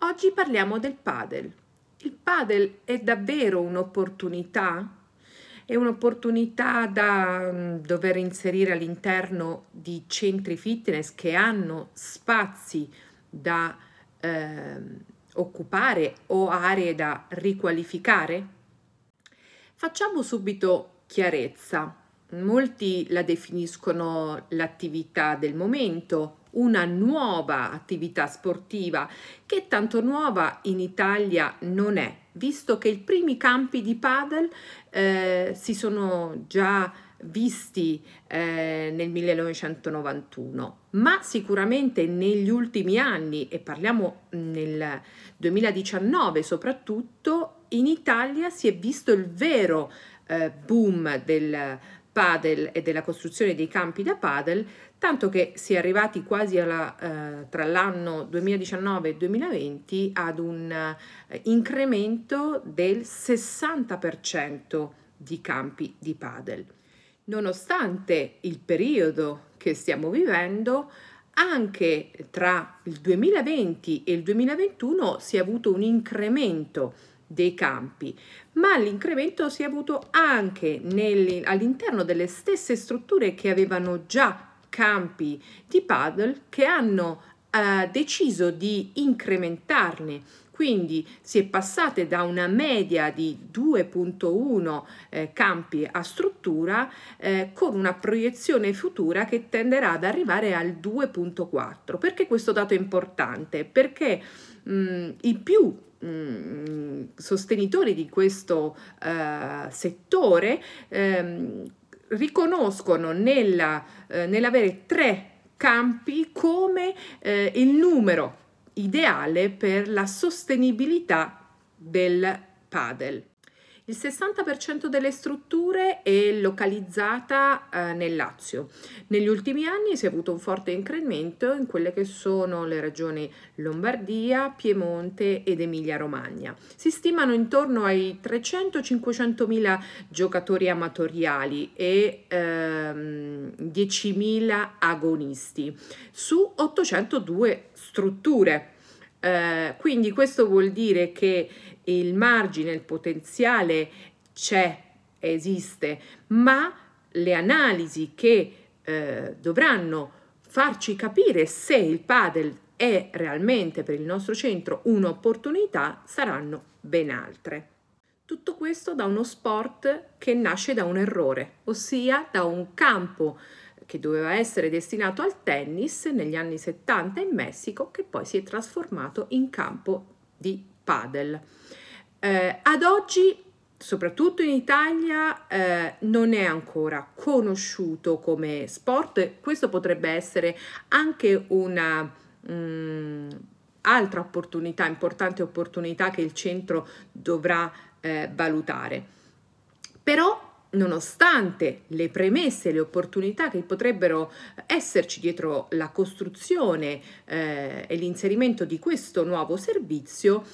Oggi parliamo del padel. Il padel è davvero un'opportunità? È un'opportunità da mm, dover inserire all'interno di centri fitness che hanno spazi da eh, occupare o aree da riqualificare? Facciamo subito chiarezza. Molti la definiscono l'attività del momento, una nuova attività sportiva. Che tanto nuova in Italia non è, visto che i primi campi di padel eh, si sono già visti eh, nel 1991, ma sicuramente negli ultimi anni, e parliamo nel 2019 soprattutto, in Italia si è visto il vero eh, boom del padel e della costruzione dei campi da padel, tanto che si è arrivati quasi alla, eh, tra l'anno 2019 e 2020 ad un eh, incremento del 60% di campi di padel. Nonostante il periodo che stiamo vivendo, anche tra il 2020 e il 2021 si è avuto un incremento dei campi, ma l'incremento si è avuto anche nel, all'interno delle stesse strutture che avevano già campi di paddle che hanno eh, deciso di incrementarne quindi si è passate da una media di 2.1 eh, campi a struttura eh, con una proiezione futura che tenderà ad arrivare al 2.4. Perché questo dato è importante? Perché mh, i più mh, sostenitori di questo uh, settore ehm, riconoscono nella, eh, nell'avere tre campi come eh, il numero ideale per la sostenibilità del padel. Il 60% delle strutture è localizzata eh, nel Lazio. Negli ultimi anni si è avuto un forte incremento in quelle che sono le regioni Lombardia, Piemonte ed Emilia-Romagna. Si stimano intorno ai 300-500 mila giocatori amatoriali e ehm, 10.000 agonisti su 802 strutture. Eh, quindi questo vuol dire che il margine, il potenziale c'è, esiste, ma le analisi che eh, dovranno farci capire se il padel è realmente per il nostro centro un'opportunità saranno ben altre. Tutto questo da uno sport che nasce da un errore, ossia da un campo che doveva essere destinato al tennis negli anni 70 in Messico, che poi si è trasformato in campo di padel. Eh, ad oggi, soprattutto in Italia, eh, non è ancora conosciuto come sport. Questo potrebbe essere anche una mh, mm, altra opportunità, importante opportunità che il centro dovrà eh, valutare. Però nonostante le premesse le opportunità che potrebbero esserci dietro la costruzione eh, e l'inserimento di questo nuovo servizio,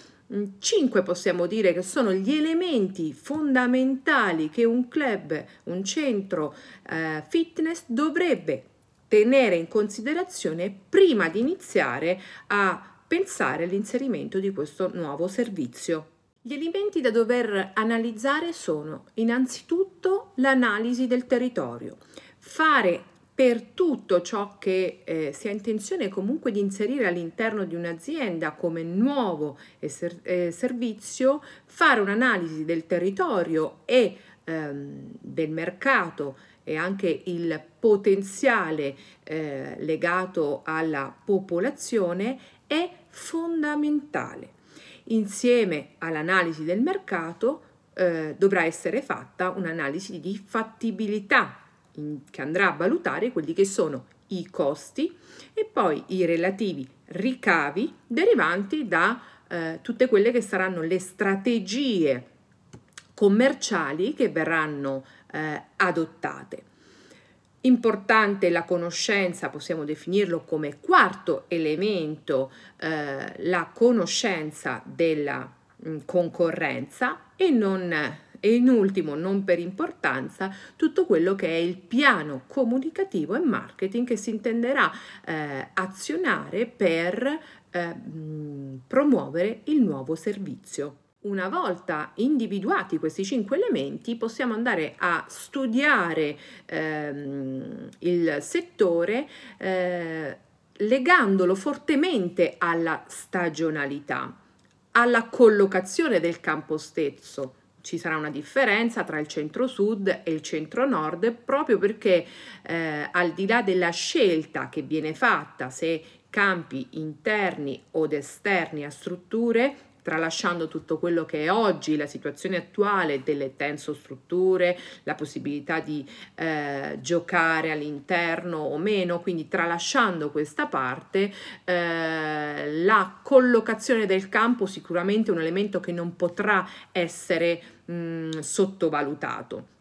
cinque possiamo dire che sono gli elementi fondamentali che un club, un centro eh, fitness dovrebbe tenere in considerazione prima di iniziare a pensare all'inserimento di questo nuovo servizio. Gli elementi da dover analizzare sono innanzitutto l'analisi del territorio, fare per tutto ciò che eh, si ha intenzione comunque di inserire all'interno di un'azienda come nuovo eh, ser- eh, servizio, fare un'analisi del territorio e ehm, del mercato e anche il potenziale eh, legato alla popolazione è fondamentale. Insieme all'analisi del mercato eh, dovrà essere fatta un'analisi di fattibilità che andrà a valutare quelli che sono i costi e poi i relativi ricavi derivanti da eh, tutte quelle che saranno le strategie commerciali che verranno eh, adottate. Importante la conoscenza, possiamo definirlo come quarto elemento, eh, la conoscenza della mh, mm, concorrenza e, non, e in ultimo, non per importanza, tutto quello che è il piano comunicativo e marketing che si intenderà eh, azionare per eh, promuovere il nuovo servizio. Una volta individuati questi cinque elementi possiamo andare a studiare ehm, il settore eh, legandolo fortemente alla stagionalità, alla collocazione del campo stesso. Ci sarà una differenza tra il centro-sud e il centro-nord proprio perché eh, al di là della scelta che viene fatta se campi interni od esterni a strutture, tralasciando tutto quello che è oggi la situazione attuale delle tensostrutture, la possibilità di eh, giocare all'interno o meno, quindi tralasciando questa parte, eh, la collocazione del campo sicuramente è un elemento che non potrà essere mh, sottovalutato.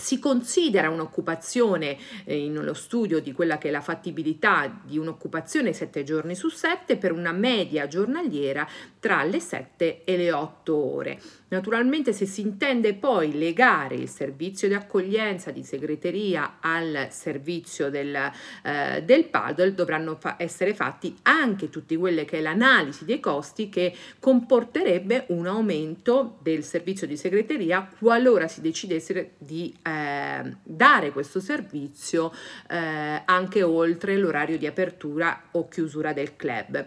Si considera un'occupazione eh, in uno studio di quella che è la fattibilità di un'occupazione 7 giorni su 7 per una media giornaliera tra le 7 e le 8 ore. Naturalmente se si intende poi legare il servizio di accoglienza di segreteria al servizio del, eh, del paddle dovranno fa- essere fatti anche tutti quelle che è l'analisi dei costi che comporterebbe un aumento del servizio di segreteria qualora si decidesse di eh, dare questo servizio eh, anche oltre l'orario di apertura o chiusura del club.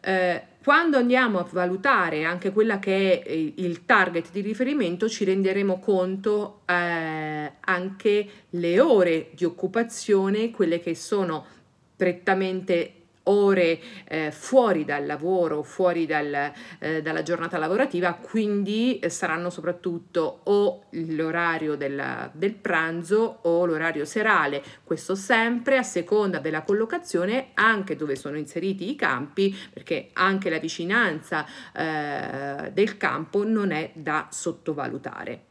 Eh, quando andiamo a valutare anche quella che è il target di riferimento, ci renderemo conto eh, anche le ore di occupazione, quelle che sono prettamente ore eh, fuori dal lavoro, fuori dal, eh, dalla giornata lavorativa, quindi eh, saranno soprattutto o l'orario del, del pranzo o l'orario serale, questo sempre a seconda della collocazione anche dove sono inseriti i campi, perché anche la vicinanza eh, del campo non è da sottovalutare.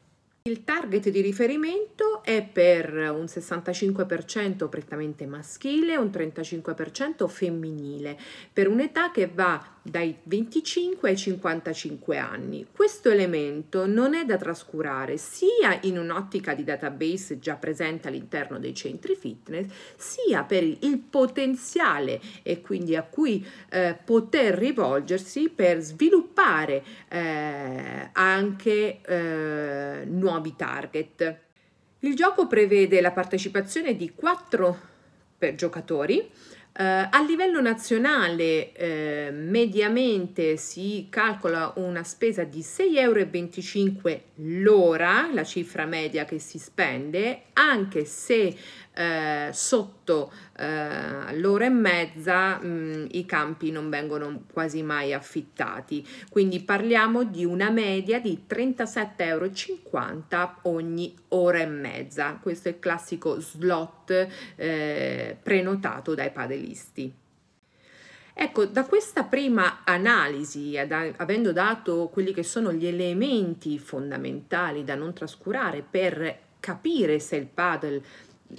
Il target di riferimento è per un 65% prettamente maschile e un 35% femminile, per un'età che va dai 25 ai 55 anni. Questo elemento non è da trascurare sia in un'ottica di database già presente all'interno dei centri fitness, sia per il potenziale e quindi a cui eh, poter rivolgersi per sviluppare eh, anche eh, nuovi target. Il gioco prevede la partecipazione di quattro giocatori Uh, a livello nazionale eh, mediamente si calcola una spesa di 6,25 euro l'ora, la cifra media che si spende, anche se eh, sotto eh, l'ora e mezza mh, mm, i campi non vengono quasi mai affittati. Quindi parliamo di una media di 37,50 euro ogni ora e mezza. Questo è il classico slot eh, prenotato dai padelisti. Ecco, da questa prima analisi, ad, avendo dato quelli che sono gli elementi fondamentali da non trascurare per capire se il paddle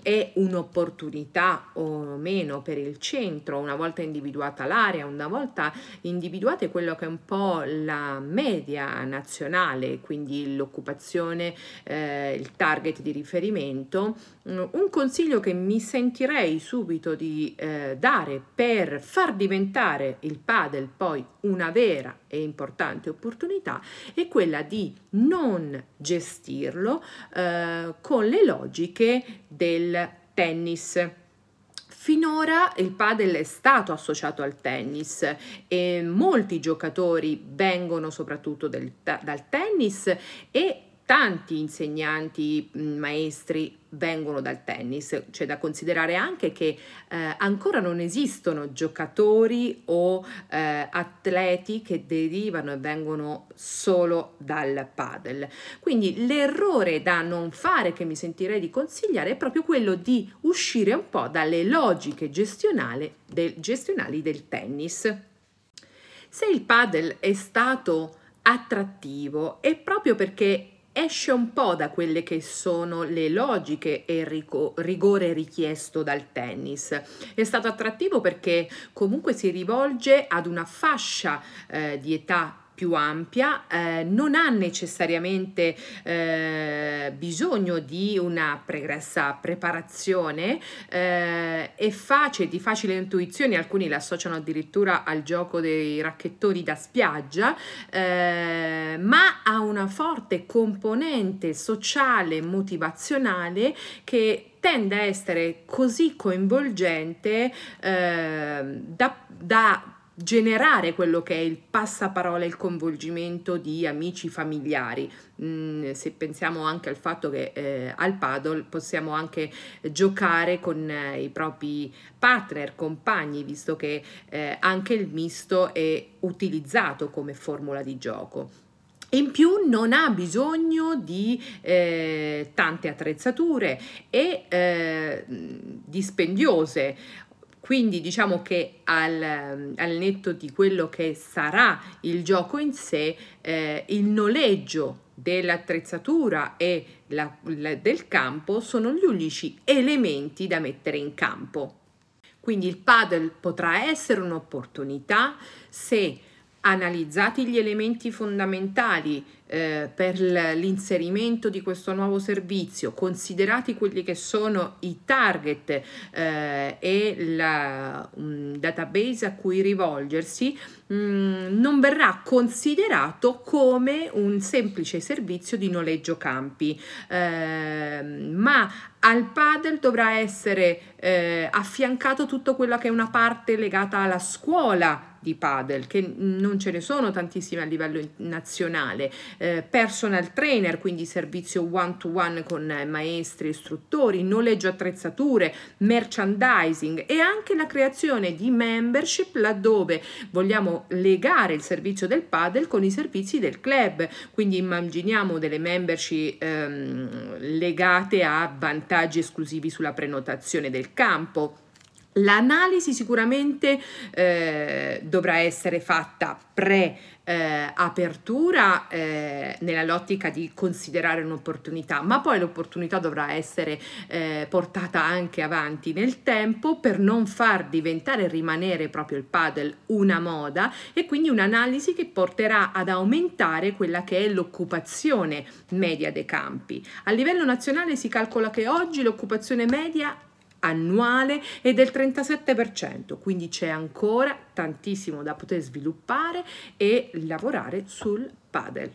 è un'opportunità o meno per il centro, una volta individuata l'area, una volta individuate quello che è un po' la media nazionale, quindi l'occupazione, eh, il target di riferimento, mm, un consiglio che mi sentirei subito di eh, dare per far diventare il padel poi una vera e importante opportunità è quella di non gestirlo eh, con le logiche del tennis. Finora il padel è stato associato al tennis e molti giocatori vengono soprattutto del, dal tennis e tanti insegnanti, maestri vengono dal tennis. C'è da considerare anche che eh, ancora non esistono giocatori o eh, atleti che derivano e vengono solo dal padel. Quindi l'errore da non fare che mi sentirei di consigliare è proprio quello di uscire un po' dalle logiche gestionali del, gestionali del tennis. Se il padel è stato attrattivo è proprio perché esce un po' da quelle che sono le logiche e il rigore richiesto dal tennis. È stato attrattivo perché comunque si rivolge ad una fascia eh, di età più ampia, eh, non ha necessariamente eh, bisogno di una pregressa preparazione, eh, è facile, di facile intuizione, alcuni la associano addirittura al gioco dei racchettoni da spiaggia, eh, ma ha una forte componente sociale, motivazionale che tende a essere così coinvolgente eh, da, da generare quello che è il passaparola, il coinvolgimento di amici familiari. Mm, se pensiamo anche al fatto che eh, al paddle possiamo anche giocare con eh, i propri partner, compagni, visto che eh, anche il misto è utilizzato come formula di gioco. In più non ha bisogno di eh, tante attrezzature e eh, dispendiose quindi diciamo che al, al, netto di quello che sarà il gioco in sé, eh, il noleggio dell'attrezzatura e la, la, del campo sono gli unici elementi da mettere in campo. Quindi il paddle potrà essere un'opportunità se analizzati gli elementi fondamentali eh, per l'inserimento di questo nuovo servizio, considerati quelli che sono i target eh, e um, database a cui rivolgersi, mh, mm, non verrà considerato come un semplice servizio di noleggio campi, eh, ma al paddle dovrà essere eh, affiancato tutto quello che è una parte legata alla scuola di paddle, che non ce ne sono tantissime a livello nazionale, eh, personal trainer, quindi servizio one to one con maestri, istruttori, noleggio attrezzature, merchandising e anche la creazione di membership laddove vogliamo legare il servizio del paddle con i servizi del club, quindi immaginiamo delle membership ehm, legate a vantaggi esclusivi sulla prenotazione del campo L'analisi sicuramente eh, dovrà essere fatta pre-apertura eh, eh, nella logica di considerare un'opportunità, ma poi l'opportunità dovrà essere eh, portata anche avanti nel tempo per non far diventare e rimanere proprio il paddle una moda e quindi un'analisi che porterà ad aumentare quella che è l'occupazione media dei campi. A livello nazionale si calcola che oggi l'occupazione media annuale è del 37%, quindi c'è ancora tantissimo da poter sviluppare e lavorare sul padel.